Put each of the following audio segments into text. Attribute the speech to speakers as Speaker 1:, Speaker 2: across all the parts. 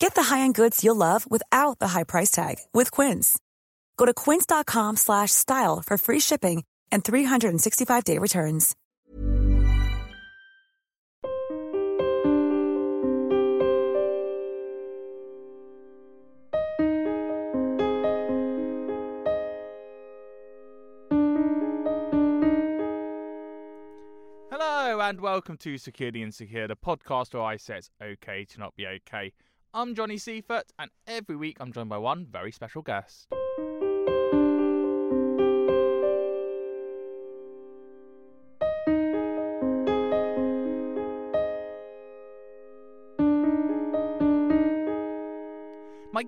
Speaker 1: Get the high-end goods you'll love without the high price tag with Quince. Go to quince.com slash style for free shipping and 365-day returns.
Speaker 2: Hello and welcome to Security Insecure, the podcast where I say it's okay to not be okay. I'm Johnny Seifert, and every week I'm joined by one very special guest.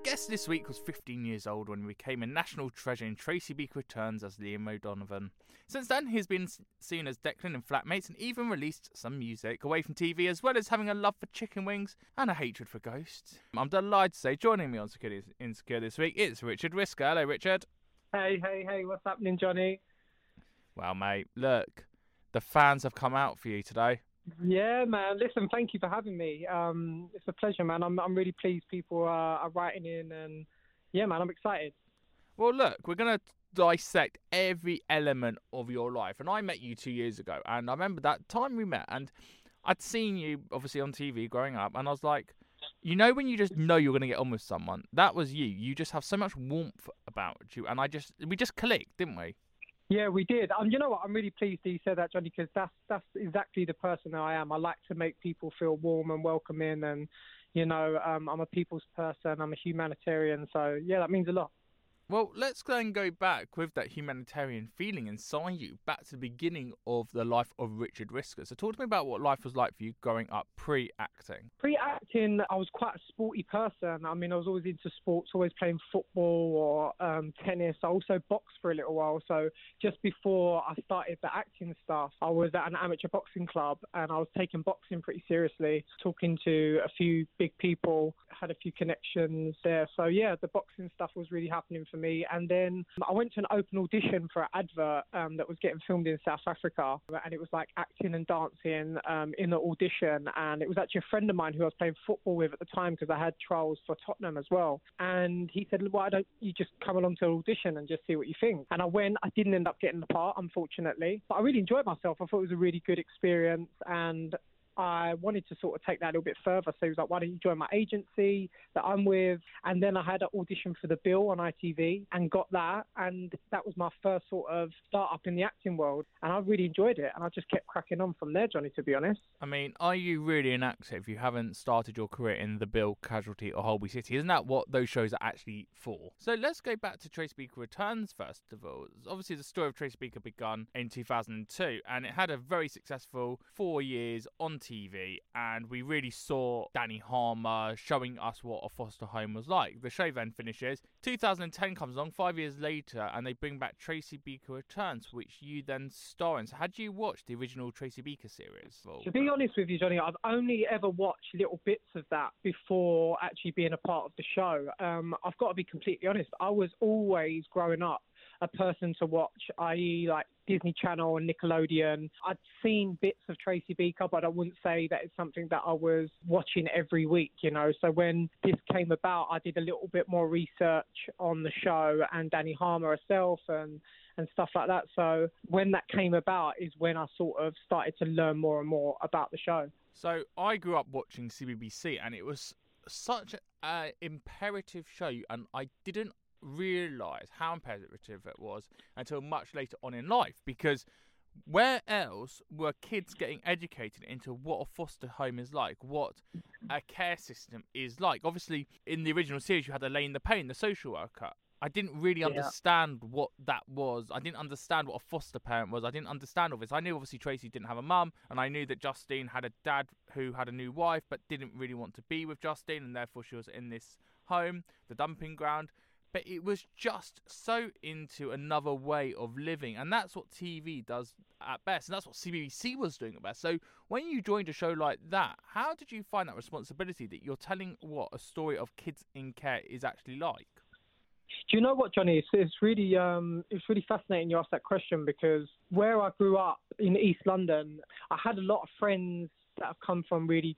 Speaker 2: Guest this week was 15 years old when he became a national treasure in Tracy Beaker Returns as Liam O'Donovan. Since then, he's been seen as Declan in Flatmates and even released some music away from TV, as well as having a love for chicken wings and a hatred for ghosts. I'm delighted to say, joining me on Security Insecure this week, it's Richard Wisker. Hello, Richard.
Speaker 3: Hey, hey, hey, what's happening, Johnny?
Speaker 2: Well, mate, look, the fans have come out for you today.
Speaker 3: Yeah, man. Listen, thank you for having me. Um, it's a pleasure, man. I'm I'm really pleased people are, are writing in, and yeah, man, I'm excited.
Speaker 2: Well, look, we're to dissect every element of your life. And I met you two years ago, and I remember that time we met, and I'd seen you obviously on TV growing up, and I was like, you know, when you just know you're to get on with someone, that was you. You just have so much warmth about you, and I just, we just clicked, didn't we?
Speaker 3: Yeah, we did. Um, you know what? I'm really pleased that you said that, Johnny, because that's that's exactly the person that I am. I like to make people feel warm and welcoming, and you know, um, I'm a people's person. I'm a humanitarian, so yeah, that means a lot.
Speaker 2: Well, let's and go back with that humanitarian feeling inside you, back to the beginning of the life of Richard Wisker. So, talk to me about what life was like for you growing up pre acting.
Speaker 3: Pre acting, I was quite a sporty person. I mean, I was always into sports, always playing football or um, tennis. I also boxed for a little while. So just before I started the acting stuff, I was at an amateur boxing club and I was taking boxing pretty seriously, talking to a few big people, had a few connections there. So yeah, the boxing stuff was really happening for. And then I went to an open audition for an advert um, that was getting filmed in South Africa, and it was like acting and dancing um, in the audition. And it was actually a friend of mine who I was playing football with at the time because I had trials for Tottenham as well. And he said, "Why don't you just come along to an audition and just see what you think?" And I went. I didn't end up getting the part, unfortunately, but I really enjoyed myself. I thought it was a really good experience, and I wanted to sort of take that a little bit further. So he was like, why don't you join my agency that I'm with? And then I had an audition for The Bill on ITV and got that. And that was my first sort of start up in the acting world. And I really enjoyed it. And I just kept cracking on from there, Johnny, to be honest.
Speaker 2: I mean, are you really an actor if you haven't started your career in The Bill, Casualty, or Holby City? Isn't that what those shows are actually for? So let's go back to Tracy Beaker Returns first of all. Obviously, the story of Tracy Beaker begun in 2002, and it had a very successful four years on TV, and we really saw Dani Harmer showing us what a foster home was like. The show then finishes. 2010 comes along, five years later, and they bring back Tracy Beaker Returns, which you then star in. So, had you watched the original Tracy Beaker series?
Speaker 3: To be honest with you, Johnny, I've only ever watched little bits of that before actually being a part of the show. Um, I've got to be completely honest. I was always growing up a person to watch, i.e., like Disney Channel and Nickelodeon. I'd seen bits of Tracy Beaker, but I wouldn't say that it's something that I was watching every week, you know. So when this came about, I did a little bit more research on the show and Dani Harmer herself and and stuff like that. So when that came about is when I sort of started to learn more and more about the show.
Speaker 2: So I grew up watching CBBC, and it was such an imperative show, and I didn't realize how imperative it was until much later on in life because Where else were kids getting educated into what a foster home is like, what a care system is like? Obviously, in the original series, you had Elaine the Pain, the social worker. I didn't really
Speaker 3: Yeah.
Speaker 2: understand what that was. I didn't understand what a foster parent was. I didn't understand all this. I knew obviously Tracy didn't have a mum, and I knew that Justine had a dad who had a new wife but didn't really want to be with Justine, and therefore she was in this home, the dumping ground. But it was just so into another way of living, and that's what TV does at best, and that's what CBBC was doing at best. So when you joined a show like that, how did you find that responsibility that you're telling what a story of kids in care is actually like?
Speaker 3: Do you know what, Johnny? It's, it's really um, it's really fascinating you asked that question because where I grew up in East London, I had a lot of friends that have come from really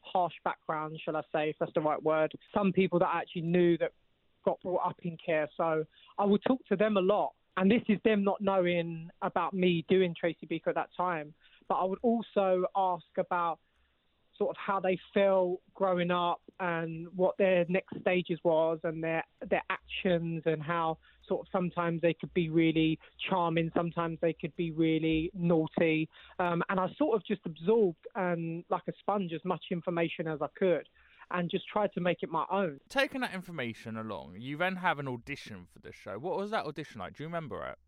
Speaker 3: harsh backgrounds, shall I say, if that's the right word. Some people that I actually knew that got brought up in care, so I would talk to them a lot. And this is them not knowing about me doing Tracy Beaker at that time. But I would also ask about sort of how they felt growing up and what their next stages was and their their actions and how sort of sometimes they could be really charming, sometimes they could be really naughty, um, and I sort of just absorbed and like a sponge as much information as I could, and just tried to make it my own.
Speaker 2: Taking that information along, you then have an audition for the show. What was that audition like? Do you remember it?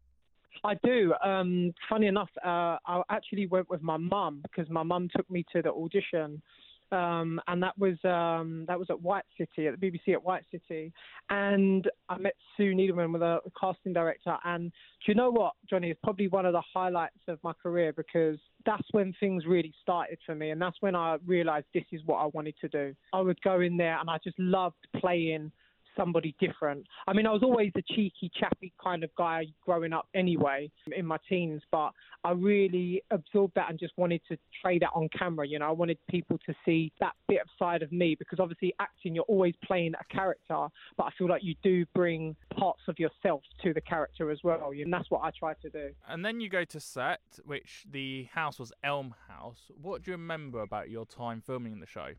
Speaker 3: I do. Um, funny enough, uh, I actually went with my mum because my mum took me to the audition, um, and that was um, that was at White City at the BBC at White City, and I met Sue Needleman with a casting director. And do you know what, Johnny? It's probably one of the highlights of my career because that's when things really started for me, and that's when I realised this is what I wanted to do. I would go in there, and I just loved playing somebody different. I mean, I was always a cheeky, chappy kind of guy growing up anyway in my teens, but I really absorbed that and just wanted to trade that on camera. You know, I wanted people to see that bit of side of me because obviously acting, you're always playing a character, but I feel like you do bring parts of yourself to the character as well. And that's what I try to do.
Speaker 2: And then you go to set, which the house was Elm House. What do you remember about your time filming the show?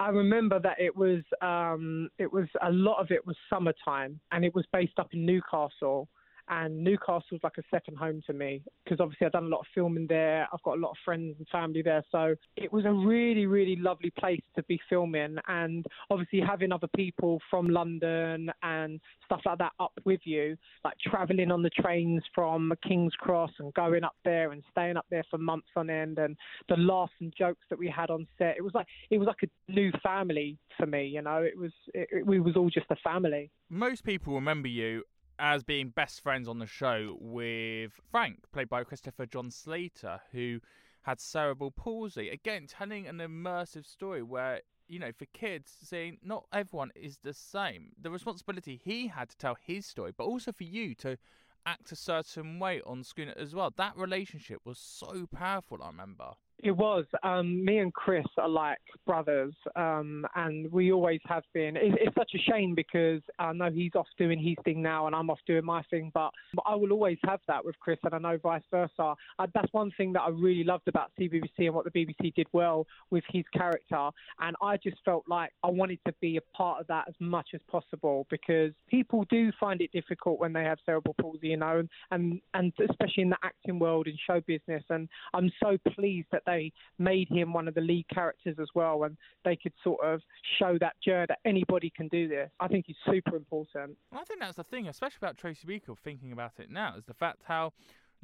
Speaker 3: I remember that it was um, it was a lot of it was summertime, and it was based up in Newcastle. And Newcastle was like a second home to me because obviously I've done a lot of filming there. I've got a lot of friends and family there, so it was a really, really lovely place to be filming. And obviously having other people from London and stuff like that up with you, like travelling on the trains from King's Cross and going up there and staying up there for months on end, and the laughs and jokes that we had on set. It was like it was like a new family for me. You know, it was it, it, we was all just a family.
Speaker 2: Most people remember you as being best friends on the show with Frank, played by Christopher John Slater, who had cerebral palsy. Again, telling an immersive story where, you know, for kids, seeing not everyone is the same. The responsibility he had to tell his story, but also for you to act a certain way on screen as well. That relationship was so powerful, I remember.
Speaker 3: It was. Um, me and Chris are like brothers, um, and we always have been. It, it's such a shame because I know he's off doing his thing now, and I'm off doing my thing. But, I will always have that with Chris, and I know vice versa. Uh, that's one thing that I really loved about CBBC and what the BBC did well with his character. And I just felt like I wanted to be a part of that as much as possible because people do find it difficult when they have cerebral palsy, you know, and and, and especially in the acting world and show business. And I'm so pleased that they made him one of the lead characters as well, and they could sort of show that journey that anybody can do this. I think he's super important.
Speaker 2: I think that's the thing, especially about Tracy Beaker, thinking about it now, is the fact how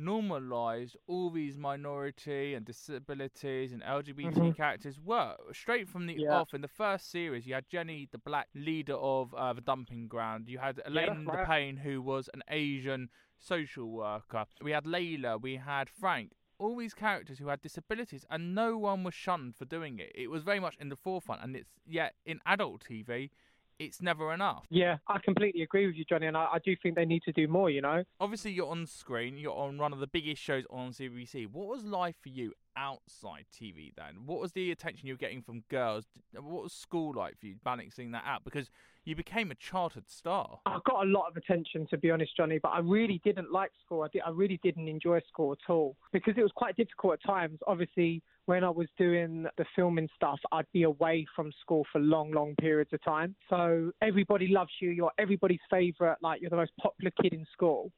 Speaker 2: normalised all these minority and disabilities and LGBT
Speaker 3: Mhm.
Speaker 2: characters were. Straight from the
Speaker 3: Yeah.
Speaker 2: off, in the first series, you had Jenny, the black leader of uh, the dumping ground. You had Elaine the
Speaker 3: right.
Speaker 2: Pain, who was an Asian social worker. We had Layla, we had Frank. All these characters who had disabilities, and no one was shunned for doing it. It was very much in the forefront, and it's yet in adult TV, it's never enough.
Speaker 3: Yeah, I completely agree with you, Johnny, and I, I do think they need to do more. You know.
Speaker 2: obviously you're on screen you're on one of the biggest shows on CBBC what was life for you outside TV then what was the attention you were getting from girls what was school like for you balancing that out because you became a chartered star
Speaker 3: I got a lot of attention, to be honest, Johnny, but I really didn't like school. I, did, I really didn't enjoy school at all because it was quite difficult at times. Obviously, when I was doing the filming stuff, I'd be away from school for long, long periods of time. So everybody loves you. You're everybody's favourite. Like you're the most popular kid in school.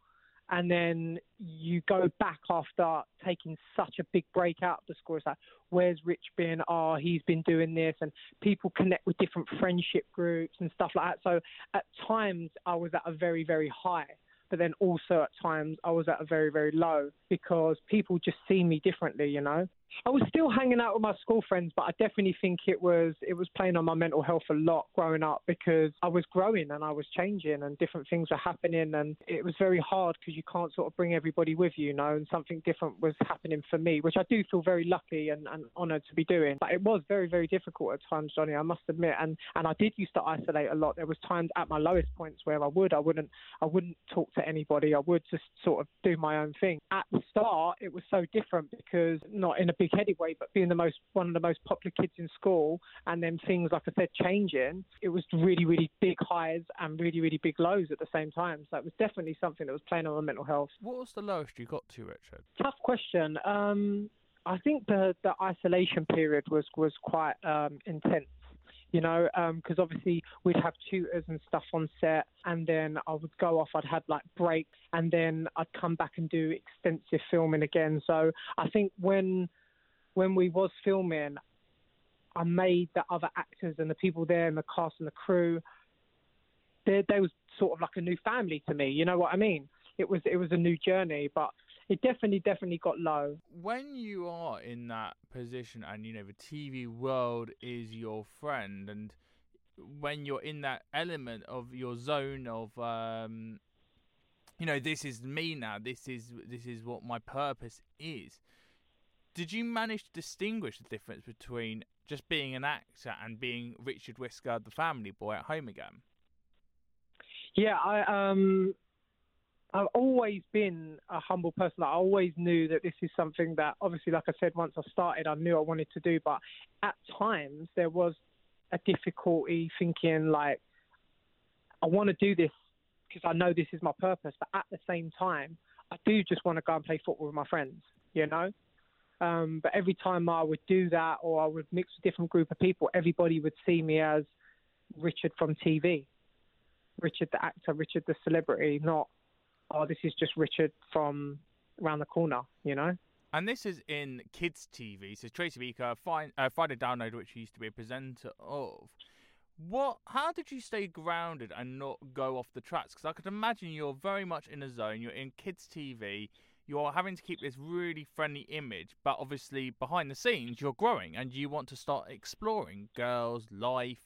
Speaker 3: And then you go back after taking such a big break out of the school. It's like, where's Rich been? Oh, he's been doing this, and people connect with different friendship groups and stuff like that. So at times I was at a very, very high but then also at times I was at a very, very low because people just see me differently, you know. I was still hanging out with my school friends, but I definitely think it was it was playing on my mental health a lot growing up because I was growing and I was changing and different things were happening and it was very hard because you can't sort of bring everybody with you, you know, and something different was happening for me, which I do feel very lucky and, and honoured to be doing. But it was very, very difficult at times, Johnny, I must admit. And and I did used to isolate a lot. There was times at my lowest points where I would, I wouldn't I wouldn't talk to anybody. I would just sort of do my own thing. At the start it was so different because not in a big but being the most one of the most popular kids in school, and then things like I said changing, it was really really big highs and really really big lows at the same time. So it was definitely something that was playing on my mental health.
Speaker 2: What was the lowest you got to, Richard?
Speaker 3: Tough question. Um, I think the the isolation period was was quite um, intense you know, because um, obviously we'd have tutors and stuff on set, and then I would go off. I'd have like breaks, and then I'd come back and do extensive filming again. So I think when when we was filming, I made the other actors and the people there and the cast and the crew. They, they was sort of like a new family to me. You know what I mean? It was it was a new journey, but it definitely definitely got low.
Speaker 2: When you are in that position and you know the TV world is your friend and when you're in that element of your zone of um you know this is me now this is this is what my purpose is did you manage to distinguish the difference between just being an actor and being Richard Wisker the family boy at home again
Speaker 3: yeah i um I've always been a humble person. I always knew that this is something that, obviously, like I said, once I started, I knew I wanted to do. But at times, there was a difficulty thinking, like, I want to do this because I know this is my purpose. But at the same time, I do just want to go and play football with my friends, you know? Um, but every time I would do that or I would mix with a different group of people, everybody would see me as Richard from TV, Richard the actor, Richard the celebrity, not oh, this is just Richard from around the corner, you know?
Speaker 2: And this is in kids' TV. So Tracy Beaker, fine, uh, Friday Download, which he used to be a presenter of. What? How did you stay grounded and not go off the tracks? Because I could imagine you're very much in a zone. You're in kids' TV. You're having to keep this really friendly image, but obviously behind the scenes, you're growing and you want to start exploring girls' life,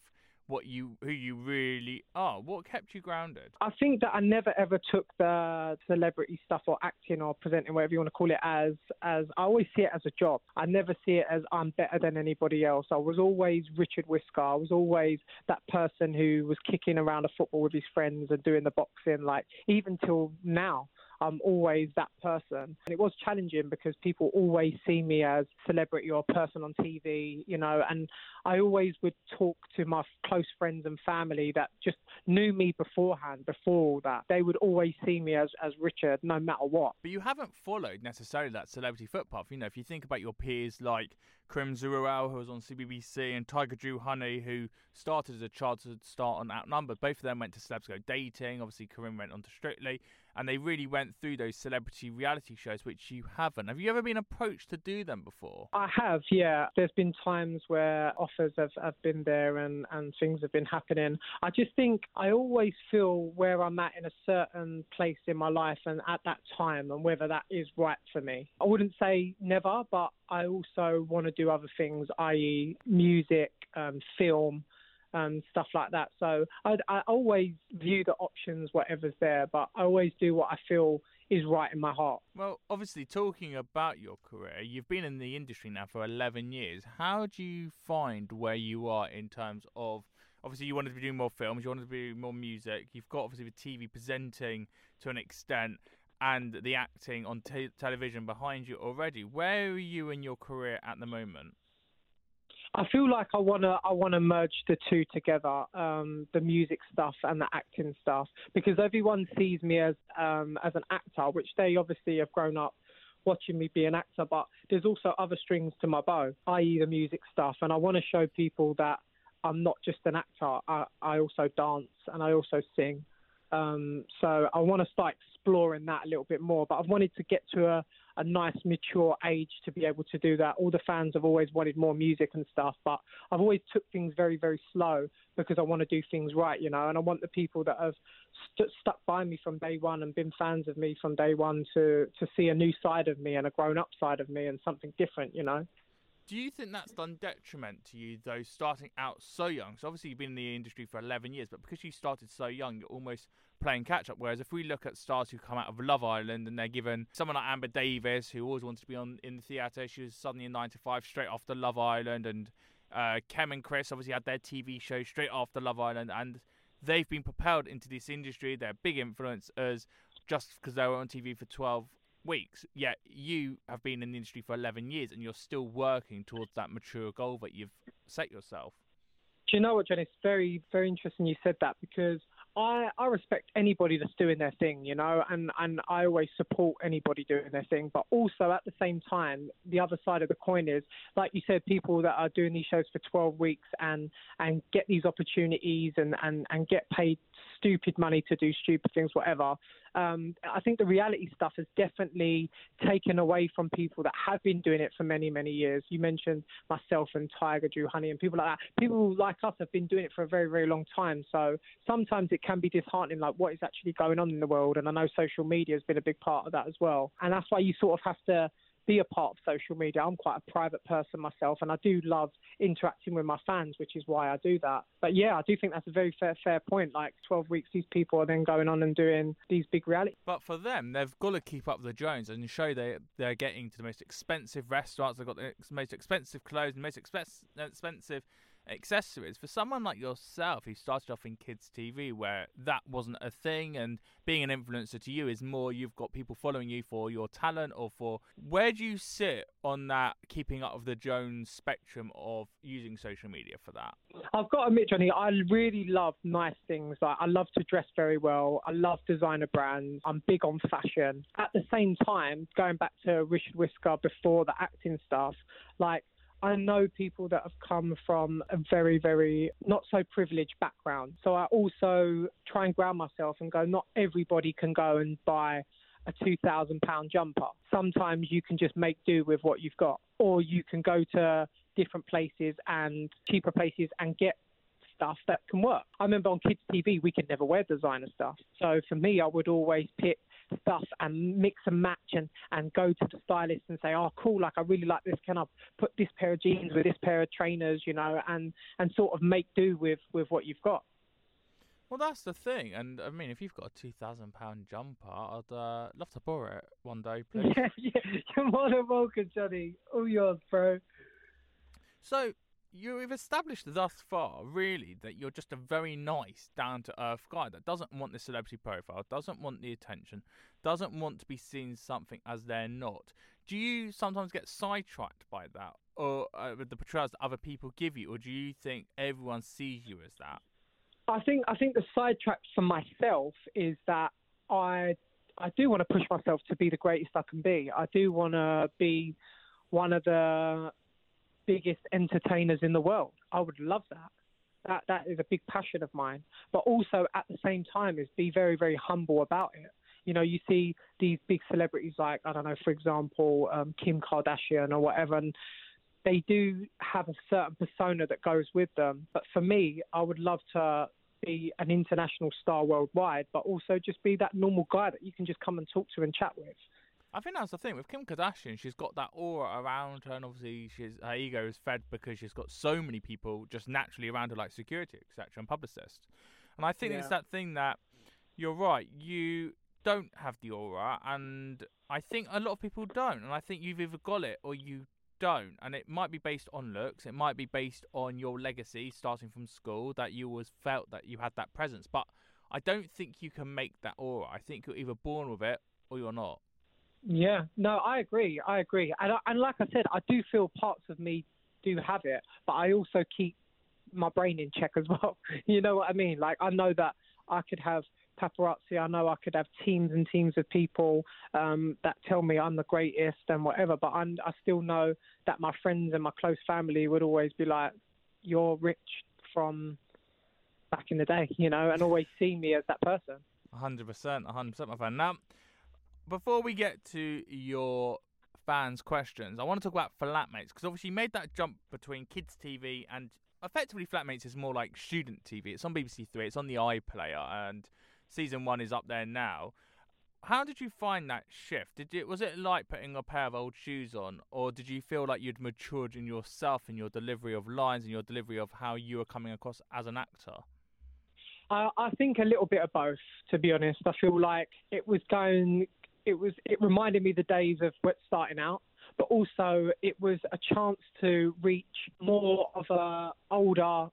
Speaker 2: what you who you really are. What kept you grounded?
Speaker 3: I think that I never ever took the celebrity stuff or acting or presenting, whatever you want to call it, as as I always see it as a job. I never see it as I'm better than anybody else. I was always Richard Wisker. I was always that person who was kicking around a football with his friends and doing the boxing. Like even till now, I'm always that person. And it was challenging because people always see me as celebrity or person on TV, you know, and I always would talk to my close friends and family that just knew me beforehand, before all that. They would always see me as, as Richard no matter what.
Speaker 2: But you haven't followed necessarily that celebrity footpath. You know, if you think about your peers like Karim Zeroual, who was on CBBC, and Tyger Drew-Honey, who started as a childhood star on Outnumbered. Both of them went to Celebs Go Dating. Obviously, Karim went on to Strictly and they really went through those celebrity reality shows, which you haven't. Have you ever been approached to do them before?
Speaker 3: I have, yeah. There's been times where offers have, have been there and, and things have been happening. I just think I always feel where I'm at in a certain place in my life and at that time and whether that is right for me. I wouldn't say never, but I also want to do other things, i.e., music, um, film and stuff like that. So I, I always view the options, whatever's there, but I always do what I feel is right in my heart.
Speaker 2: Well, obviously, talking about your career, you've been in the industry now for 11 years. How do you find where you are in terms of obviously you wanted to be doing more films, you wanted to be doing more music. You've got obviously the TV presenting to an extent and the acting on t- television behind you already. Where are you in your career at the moment?
Speaker 3: I feel like I wanna I wanna merge the two together, um, the music stuff and the acting stuff, because everyone sees me as um, as an actor, which they obviously have grown up watching me be an actor. But there's also other strings to my bow, i.e. the music stuff, and I want to show people that I'm not just an actor. I, I also dance and I also sing. Um, so I want to start exploring that a little bit more. But I've wanted to get to a, a nice, mature age to be able to do that. All the fans have always wanted more music and stuff, but I've always took things very, very slow because I want to do things right, you know. And I want the people that have st- stuck by me from day one and been fans of me from day one to to see a new side of me and a grown-up side of me and something different, you know.
Speaker 2: Do you think that's done detriment to you, though, starting out so young? So obviously you've been in the industry for 11 years, but because you started so young, you're almost playing catch up. Whereas if we look at stars who come out of Love Island and they're given someone like Amber Davies, who always wanted to be on in the theatre, she was suddenly in 9 to 5 straight after Love Island, and uh, Kem and Chris obviously had their TV show straight after Love Island, and they've been propelled into this industry. They're big influencers just because they were on TV for 12 weeks, yet you have been in the industry for 11 years and you're still working towards that mature goal that you've set yourself.
Speaker 3: Do you know what, Jen? It's very, very interesting you said that because I, I respect anybody that's doing their thing, you know, and, and I always support anybody doing their thing. But also at the same time, the other side of the coin is, like you said, people that are doing these shows for 12 weeks and, and get these opportunities and, and, and get paid stupid money to do stupid things, whatever. Um, I think the reality stuff has definitely taken away from people that have been doing it for many, many years. You mentioned myself and Tyger, Drew Honey, and people like that. People like us have been doing it for a very, very long time. So sometimes it can be disheartening, like what is actually going on in the world. And I know social media has been a big part of that as well. And that's why you sort of have to be a part of social media. I'm quite a private person myself, and I do love interacting with my fans, which is why I do that. But yeah, I do think that's a very fair fair point. Like 12 weeks, these people are then going on and doing these big reality.
Speaker 2: But for them, they've got to keep up with the Jones and show they they're getting to the most expensive restaurants. They've got the most expensive clothes, the most expensive accessories for someone like yourself who started off in kids TV where that wasn't a thing and being an influencer to you is more you've got people following you for your talent or for where do you sit on that keeping up with the Jones spectrum of using social media for that?
Speaker 3: I've got to admit, Johnny, I really love nice things. Like I love to dress very well. I love designer brands. I'm big on fashion. At the same time, going back to Richard Wisker before the acting stuff, like I know people that have come from a very, very not so privileged background. So I also try and ground myself and go, not everybody can go and buy a £2,000 jumper. Sometimes you can just make do with what you've got, or you can go to different places and cheaper places and get stuff that can work. I remember on kids' TV, we could never wear designer stuff. So for me, I would always pick stuff and mix and match and, and go to the stylist and say, oh, cool, like I really like this. Can I put this pair of jeans with this pair of trainers, you know, and, and sort of make do with, with what you've got.
Speaker 2: Well, that's the thing, and I mean, if you've got a two thousand pound jumper, I'd uh, love to borrow it one day, please.
Speaker 3: Yeah, yeah, you're more than welcome, Johnny. All yours, bro.
Speaker 2: So, you've established thus far, really, that you're just a very nice, down to earth guy that doesn't want the celebrity profile, doesn't want the attention, doesn't want to be seen something as they're not. Do you sometimes get sidetracked by that, or uh, the portrayals that other people give you, or do you think everyone sees you as that?
Speaker 3: I think I think the sidetrack for myself is that I I do want to push myself to be the greatest I can be. I do want to be one of the biggest entertainers in the world. I would love that. That that is a big passion of mine. But also at the same time is be very very humble about it. You know, you see these big celebrities like I don't know, for example, um, Kim Kardashian or whatever, and they do have a certain persona that goes with them. But for me, I would love to be an international star worldwide, but also just be that normal guy that you can just come and talk to and chat with.
Speaker 2: I think that's the thing with Kim Kardashian. She's got that aura around her, and obviously, she's her ego is fed because she's got so many people just naturally around her, like security, etc., and publicists. And I think yeah. it's that thing that you're right. You don't have the aura, and I think a lot of people don't. And I think you've either got it or you don't. And it might be based on looks. It might be based on your legacy, starting from school, that you always felt that you had that presence. But I don't think you can make that aura. I think you're either born with it or you're not.
Speaker 3: Yeah, no, I agree. I agree. And, and like I said, I do feel parts of me do have it, but I also keep my brain in check as well. you know what I mean? Like, I know that I could have paparazzi. I know I could have teams and teams of people um, that tell me I'm the greatest and whatever, but I'm, I still know that my friends and my close family would always be like, you're rich from back in the day, you know, and always see me as that person.
Speaker 2: hundred percent, hundred percent, my friend. Now, before we get to your fans' questions, I want to talk about Flatmates because obviously you made that jump between kids' TV and effectively Flatmates is more like student TV. It's on BBC Three. It's on the iPlayer, and season one is up there now. How did you find that shift? Did it was it like putting a pair of old shoes on, or did you feel like you'd matured in yourself in your delivery of lines and your delivery of how you were coming across as an actor?
Speaker 3: I, I think a little bit of both, to be honest. I feel like it was going, it was, it reminded me the days of starting out, but also it was a chance to reach more of a older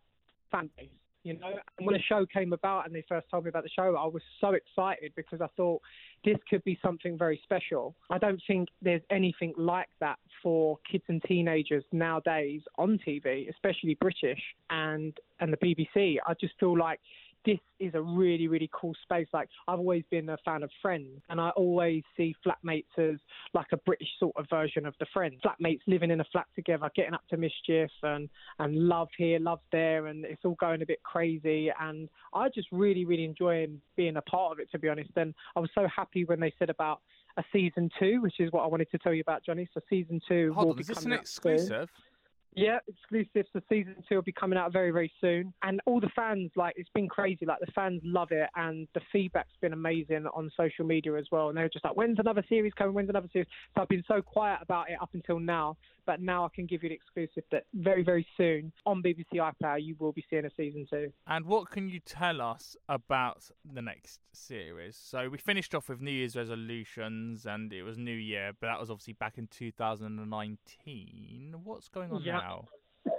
Speaker 3: fan base. You know, and when the show came about and they first told me about the show, I was so excited because I thought this could be something very special. I don't think there's anything like that for kids and teenagers nowadays on TV, especially British and and the BBC. I just feel like this is a really, really cool space. Like I've always been a fan of Friends, and I always see flatmates as like a British sort of version of the Friends. Flatmates living in a flat together, getting up to mischief, and and love here, love there, and it's all going a bit crazy. And I just really, really enjoy being a part of it, to be honest. And I was so happy when they said about a season two, which is what I wanted to tell you about, Johnny. So season two
Speaker 2: Hold
Speaker 3: will
Speaker 2: on,
Speaker 3: be
Speaker 2: is this
Speaker 3: coming
Speaker 2: an exclusive?
Speaker 3: Soon. Yeah, exclusive. So season two will be coming out very, very soon. And all the fans, like, it's been crazy. Like, the fans love it. And the feedback's been amazing on social media as well. And they're just like, when's another series coming? When's another series? So I've been so quiet about it up until now. But now I can give you an exclusive that very, very soon on BBC iPlayer, you will be seeing a season two.
Speaker 2: And what can you tell us about the next series? So we finished off with New Year's resolutions and it was New Year, but that was obviously back in 2019. What's going on
Speaker 3: Yeah.
Speaker 2: now?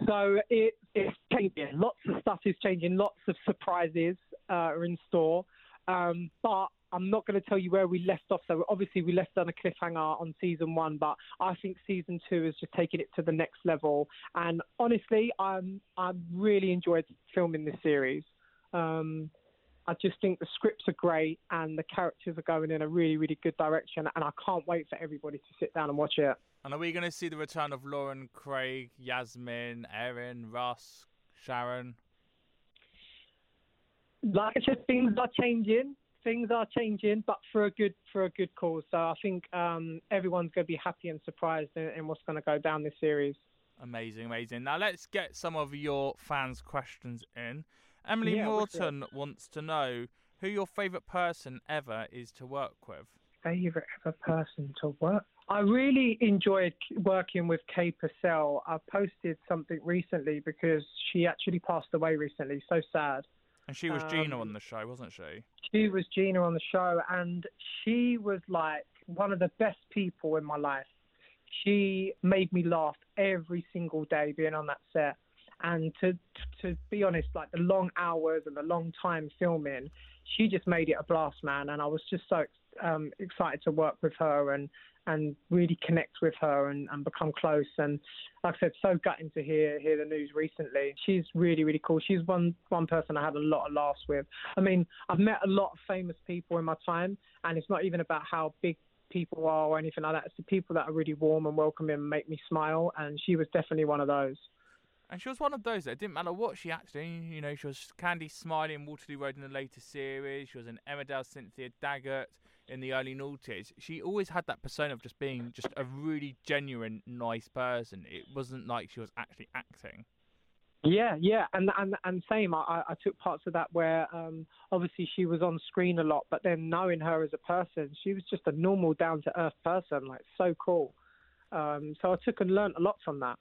Speaker 3: So it, it's changing. Lots of stuff is changing. Lots of surprises uh, are in store. Um, but I'm not going to tell you where we left off. So obviously we left on a cliffhanger on season one, but I think season two is just taking it to the next level. And honestly, I'm I'm really enjoyed filming this series. Um, I just think the scripts are great and the characters are going in a really really good direction, and I can't wait for everybody to sit down and watch it.
Speaker 2: And are we going to see the return of Lauren, Craig, Yasmin, Erin, Russ, Sharon?
Speaker 3: like I said, things are changing. Things are changing, but for a good for a good cause. So I think um, everyone's going to be happy and surprised in, in what's going to go down this series.
Speaker 2: Amazing, amazing. Now let's get some of your fans' questions in. Emily
Speaker 3: Yeah,
Speaker 2: Morton wants to know who your favourite person ever is to work with.
Speaker 3: Favorite ever person to work. I really enjoyed working with Kay Purcell. I posted something recently because she actually passed away recently. So sad.
Speaker 2: And she was Gina
Speaker 3: Um,
Speaker 2: on the show, wasn't she?
Speaker 3: She was Gina on the show, and she was like one of the best people in my life. She made me laugh every single day being on that set. And to to be honest, like the long hours and the long time filming, she just made it a blast, man. And I was just so um, excited to work with her and and really connect with her and, and become close. And like I said, so gutting to hear hear the news recently. She's really really cool. She's one one person I had a lot of laughs with. I mean, I've met a lot of famous people in my time, and it's not even about how big people are or anything like that. It's the people that are really warm and welcoming and make me smile. And she was definitely one of those.
Speaker 2: And she was one of those that it didn't matter what she acted in. You know, she was Candy Smiley in Waterloo Road in the later series. She was in Emmerdale Cynthia Daggett in the early noughties. She always had that persona of just being just a really genuine, nice person. It wasn't like she was actually acting.
Speaker 3: Yeah, yeah, and and and same. I, I took parts of that where um, obviously she was on screen a lot, but then knowing her as a person, she was just a normal, down to earth person. Like so cool. Um, so I took and learnt a lot from that.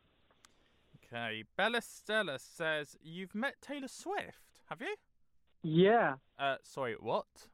Speaker 2: Okay. Bella Stella says, You've met Taylor Swift, have you?
Speaker 3: Yeah,
Speaker 2: Uh, sorry, what?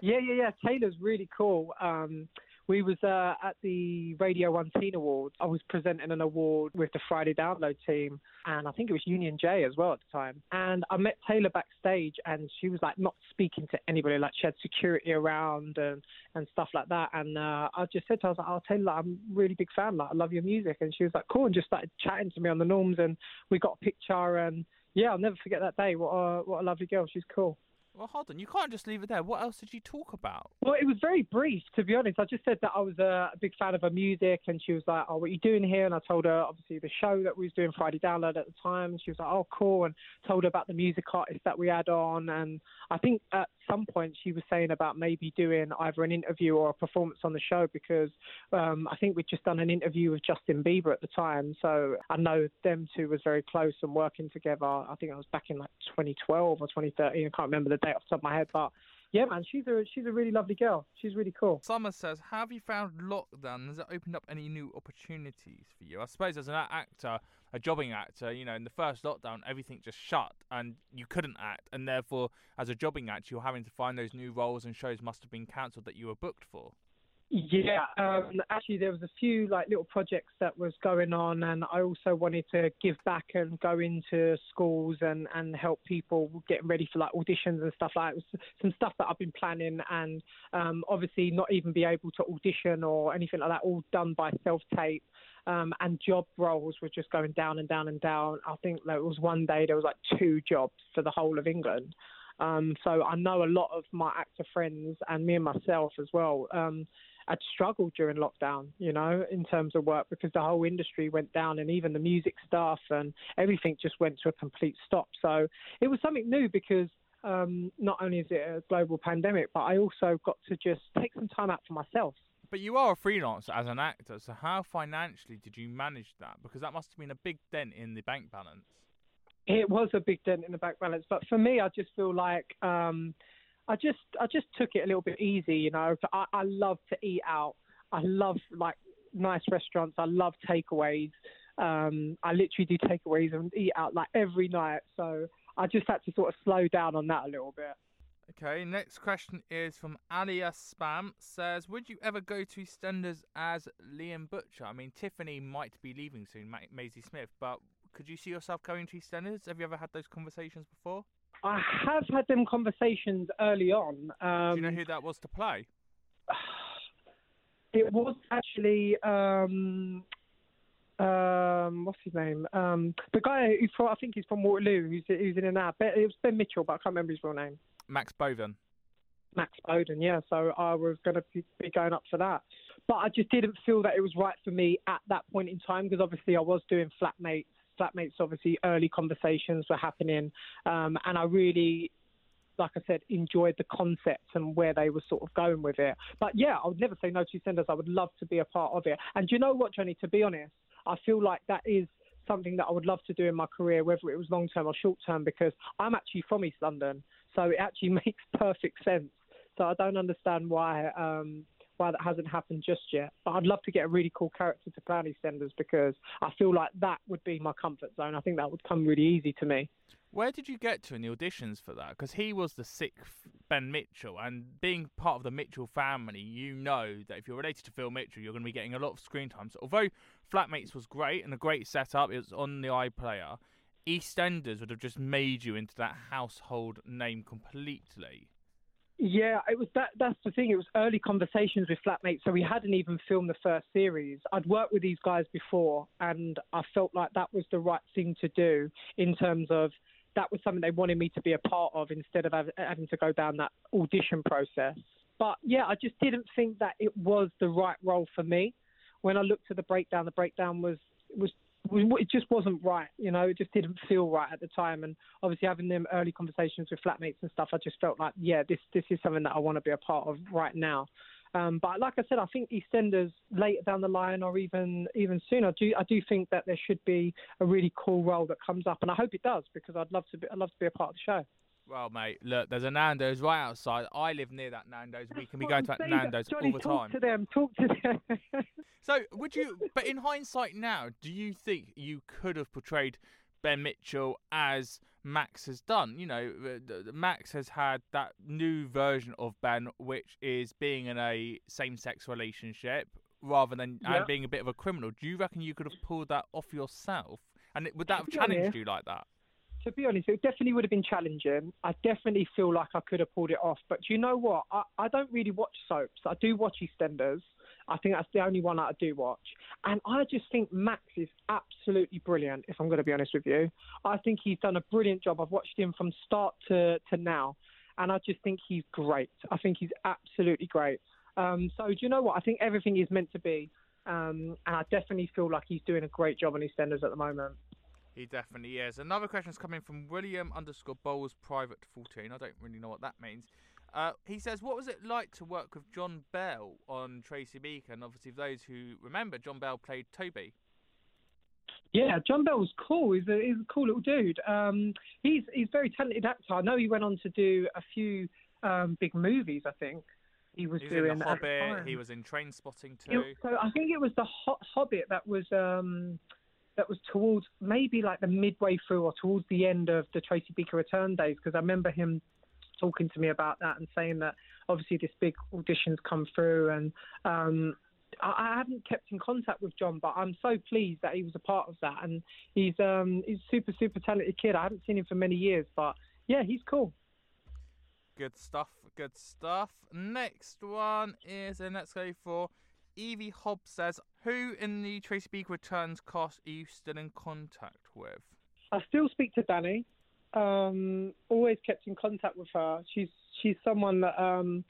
Speaker 3: Yeah, yeah, yeah. Taylor's really cool. Um, we was uh, at the Radio One Teen Awards. I was presenting an award with the Friday Download team, and I think it was Union J as well at the time. And I met Taylor backstage, and she was like not speaking to anybody. Like she had security around and and stuff like that. And uh, I just said to her, I was like, "I'll tell you, like, I'm a really big fan. Like I love your music." And she was like, "Cool," and just started chatting to me on the norms, and we got a picture. And yeah, I'll never forget that day. What a what a lovely girl. She's cool.
Speaker 2: Well, hold on. You can't just leave it there. What else did you talk about?
Speaker 3: Well, it was very brief, to be honest. I just said that I was a big fan of her music, and she was like, "Oh, what are you doing here?" And I told her, obviously, the show that we was doing Friday Download at the time. And she was like, "Oh, cool," and told her about the music artist that we had on. And I think at some point she was saying about maybe doing either an interview or a performance on the show because um, I think we'd just done an interview with Justin Bieber at the time. So I know them two was very close and working together. I think it was back in like 2012 or 2013. I can't remember the date off the top of my head, but yeah, man, she's a she's a really lovely girl. She's really cool.
Speaker 2: Summer says, "Have you found lockdown? Has it opened up any new opportunities for you? I suppose as an actor, a jobbing actor, you know, in the first lockdown, everything just shut and you couldn't act, and therefore, as a jobbing actor, you're having to find those new roles and shows must have been cancelled that you were booked for."
Speaker 3: Yeah, um, actually, there was a few like little projects that was going on, and I also wanted to give back and go into schools and and help people get ready for like auditions and stuff like that. Some stuff that I've been planning, and um, obviously not even be able to audition or anything like that, all done by self tape. Um, and job roles were just going down and down and down. I think there was one day there was like two jobs for the whole of England. Um, so I know a lot of my actor friends and me and myself as well. Um, had struggled during lockdown, you know, in terms of work because the whole industry went down and even the music stuff and everything just went to a complete stop. So it was something new because um, not only is it a global pandemic, but I also got to just take some time out for myself.
Speaker 2: But you are a freelancer as an actor, so how financially did you manage that? Because that must have been a big dent in the bank balance.
Speaker 3: It was a big dent in the bank balance, but for me, I just feel like um, I just I just took it a little bit easy, you know. I, I love to eat out. I love like nice restaurants. I love takeaways. Um, I literally do takeaways and eat out like every night. So I just had to sort of slow down on that a little bit.
Speaker 2: Okay, next question is from Alia Spam. Says, would you ever go to EastEnders as Liam Butcher? I mean, Tiffany might be leaving soon, Ma- Maisie Smith, but could you see yourself going to EastEnders? Have you ever had those conversations before?
Speaker 3: I have had them conversations early on. Um,
Speaker 2: Do you know who that was to play?
Speaker 3: It was actually um, um, what's his name? Um, the guy who's from I think he's from Waterloo. Who's who's in an app. It was Ben Mitchell, but I can't remember his real name.
Speaker 2: Max Bowden.
Speaker 3: Max Bowden, yeah. So I was going to be going up for that, but I just didn't feel that it was right for me at that point in time because obviously I was doing flatmates flatmates, obviously, early conversations were happening, um, and I really like I said, enjoyed the concept and where they were sort of going with it. But yeah, I would never say no to senders. I would love to be a part of it. And you know what, Johnny? To be honest, I feel like that is something that I would love to do in my career, whether it was long term or short term, because I'm actually from East London, so it actually makes perfect sense. So I don't understand why um, why that hasn't happened just yet. But I'd love to get a really cool character to play on EastEnders because I feel like that would be my comfort zone. I think that would come really easy to me.
Speaker 2: Where did you get to in the auditions for that? Because he was the sixth Ben Mitchell, and being part of the Mitchell family, you know that if you're related to Phil Mitchell, you're going to be getting a lot of screen time. So although Flatmates was great and a great setup, it was on the iPlayer. EastEnders would have just made you into that household name completely.
Speaker 3: Yeah, it was that. That's the thing. It was early conversations with flatmates, so we hadn't even filmed the first series. I'd worked with these guys before, and I felt like that was the right thing to do in terms of that was something they wanted me to be a part of instead of having to go down that audition process. But yeah, I just didn't think that it was the right role for me. When I looked at the breakdown, the breakdown was was it just wasn't right. You know, it just didn't feel right at the time. And obviously, having them early conversations with flatmates and stuff, I just felt like, yeah, this this is something that I want to be a part of right now. Um, but like I said, I think EastEnders later down the line, or even even sooner, I do I do think that there should be a really cool role that comes up, and I hope it does because I'd love to be I'd love to be a part of the show.
Speaker 2: Well, mate, look, there's a Nando's right outside. I live near that Nando's. We can be going to that Nando's
Speaker 3: Johnny,
Speaker 2: all the
Speaker 3: talk
Speaker 2: time.
Speaker 3: to them. Talk to them.
Speaker 2: so, would you? But in hindsight, now, do you think you could have portrayed Ben Mitchell as Max has done? You know, uh, Max has had that new version of Ben, which is being in a same-sex relationship rather than
Speaker 3: yeah.
Speaker 2: and being a bit of a criminal. Do you reckon you could have pulled that off yourself? And would that have challenged you like that?
Speaker 3: To be honest, it definitely would have been challenging. I definitely feel like I could have pulled it off. But you know what? I, I don't really watch soaps. I do watch EastEnders. I think that's the only one that I do watch. And I just think Max is absolutely brilliant, if I'm going to be honest with you. I think he's done a brilliant job. I've watched him from start to, to now. and I just think he's great. I think he's absolutely great. Um, so do you know what? I think everything is meant to be, um, and I definitely feel like he's doing a great job on EastEnders at the moment.
Speaker 2: He definitely is. Another question is coming from William underscore Bowles Private 14. I don't really know what that means. Uh, he says, "What was it like to work with John Bell on Tracy Beaker?" And obviously, for those who remember, John Bell played Toby.
Speaker 3: Yeah, John Bell was cool. He's a, he's a cool little dude. Um, he's he's a very talented actor. I know he went on to do a few um, big movies. I think he was
Speaker 2: He's
Speaker 3: doing.
Speaker 2: in The Hobbit. He was in Trainspotting too.
Speaker 3: It, so I think it was the Ho- Hobbit that was um, that was towards maybe like the midway through or towards the end of the Tracy Beaker Return days because I remember him talking to me about that and saying that obviously this big auditions come through and um, I, I haven't kept in contact with John, but I'm so pleased that he was a part of that and he's um, he's super super talented kid. I haven't seen him for many years, but yeah, he's cool.
Speaker 2: Good stuff. Good stuff. Next one is, and let's go for Evie Hobbs says, Who in the Tracy Beaker Returns cast are you still in contact with?
Speaker 3: I still speak to Dani. Um, always kept in contact with her. She's she's someone that um,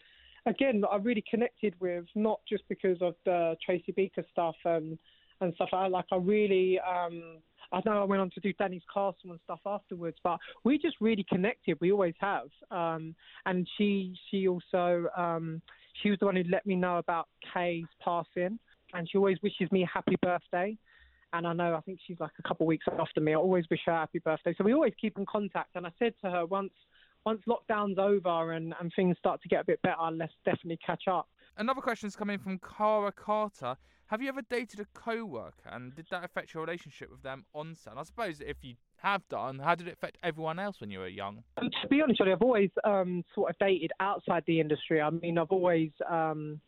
Speaker 3: again I really connected with, not just because of the Tracy Beaker stuff and and stuff. I like I really um, I know I went on to do Dani's Castle and stuff afterwards, but we just really connected. We always have. Um, and she she also um, she was the one who let me know about Kay's passing, and she always wishes me a happy birthday. And I know I think she's like a couple of weeks after me. I always wish her happy birthday. So we always keep in contact. And I said to her once once lockdown's over and, and things start to get a bit better, let's definitely catch up.
Speaker 2: Another question is coming from Cara Carter. Have you ever dated a co-worker, and did that affect your relationship with them on set? And I suppose if you have done, how did it affect everyone else when you were young?
Speaker 3: Um, to be honest I've always um, sort of dated outside the industry. I mean, I've always, um,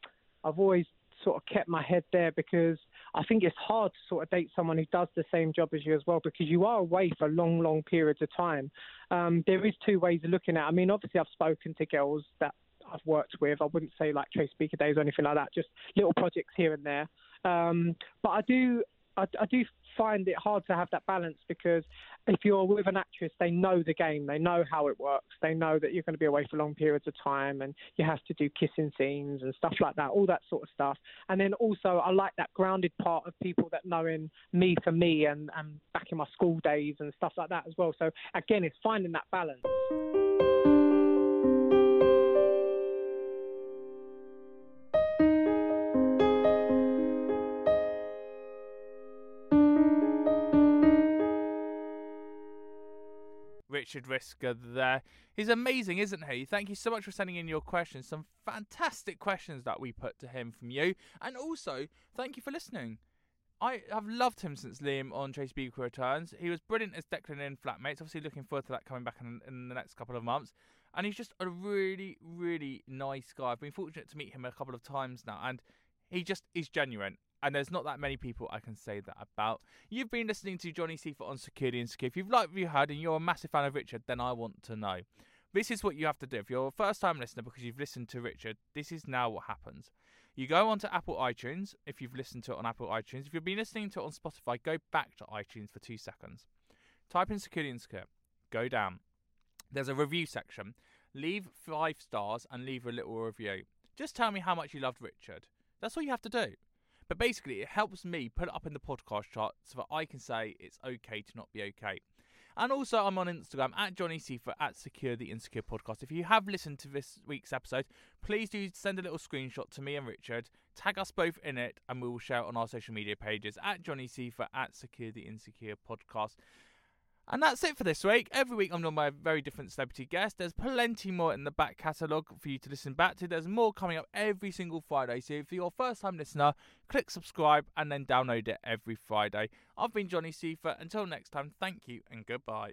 Speaker 3: I've always sort of kept my head there because I think it's hard to sort of date someone who does the same job as you as well because you are away for long, long periods of time. Um, there is two ways of looking at. it. I mean, obviously, I've spoken to girls that I've worked with. I wouldn't say like Tracy Beaker Days or anything like that. Just little projects here and there. Um, but I do, I, I do find it hard to have that balance because if you're with an actress, they know the game, they know how it works, they know that you're going to be away for long periods of time, and you have to do kissing scenes and stuff like that, all that sort of stuff. And then also, I like that grounded part of people that knowing me for me and, and back in my school days and stuff like that as well. So again, it's finding that balance.
Speaker 2: Richard Wisker there. He's amazing, isn't he? Thank you so much for sending in your questions. Some fantastic questions that we put to him from you. And also, thank you for listening. I have loved him since Liam on Tracy Beaker returns. He was brilliant as Declan in Flatmates. Obviously, looking forward to that coming back in, in the next couple of months. And he's just a really, really nice guy. I've been fortunate to meet him a couple of times now, and he just is genuine and there's not that many people I can say that about. You've been listening to Johnny Seifert on Secure the Insecure. If you've liked what you heard and you're a massive fan of Richard, then I want to know. This is what you have to do. If you're a first time listener because you've listened to Richard, this is now what happens. You go onto Apple iTunes if you've listened to it on Apple iTunes. If you've been listening to it on Spotify, go back to iTunes for two seconds. Type in Secure the Insecure. Go down. There's a review section. Leave five stars and leave a little review. Just tell me how much you loved Richard. That's all you have to do. But basically, it helps me put it up in the podcast chart so that I can say it's okay to not be okay. And also, I'm on Instagram at Johnny Seifert at Secure the Insecure Podcast. If you have listened to this week's episode, please do send a little screenshot to me and Richard. Tag us both in it, and we will share it on our social media pages at Johnny Seifert at Secure the Insecure Podcast. And that's it for this week. Every week I'm joined by a very different celebrity guest. There's plenty more in the back catalogue for you to listen back to. There's more coming up every single Friday. So if you're a first time listener, click subscribe and then download it every Friday. I've been Johnny Seifert. Until next time, thank you and goodbye.